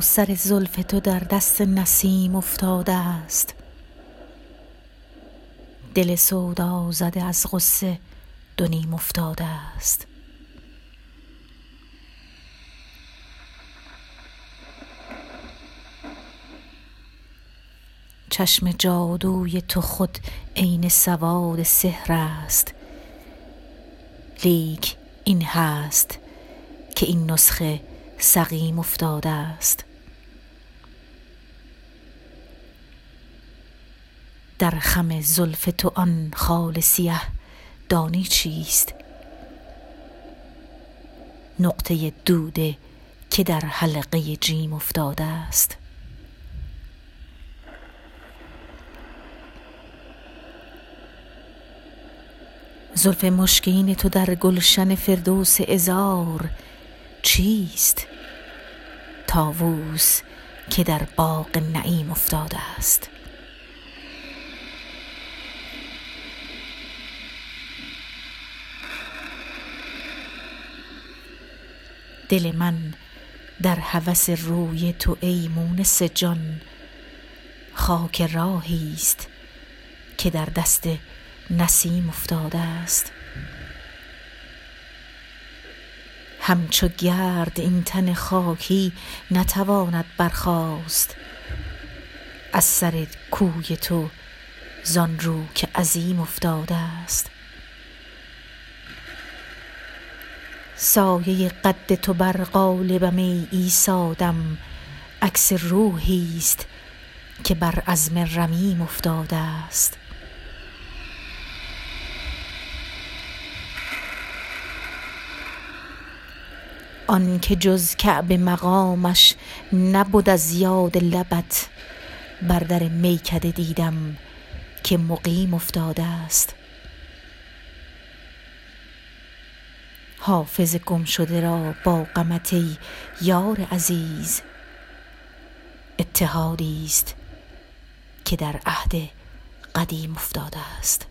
سر زلف تو در دست نسیم افتاده است. دل سودا زده از غصه دو نیم افتاده است. چشم جادوی تو خود عین سواد سحر است. لیک این هست که این نسخه سقیم افتاده است. در خم زلف تو آن خال سیه دانی چیست؟ نقطه دوده که در حلقه جیم افتاده است. زلف مشکین تو در گلشن فردوس ازار چیست؟ تاووس که در باغ نعیم افتاده است. دل من در هوس روی تو ای مونس جان خاک راهی است که در دست نسیم افتاده است. همچو گرد این تن خاکی نتواند برخاست. از سر کوی تو زان رو که عظیم افتاده است. سایه قد تو بر قالبم ای عیسی دم عکس روحی است که بر عظم رمیم افتاده است. آن که جز کعبه مقامش نبد از یاد لبت بر در میکده دیدم که مقیم افتاده است. حافظ گمشده را با غمت ای یار عزیز اتحادی است که در عهد قدیم افتاده است.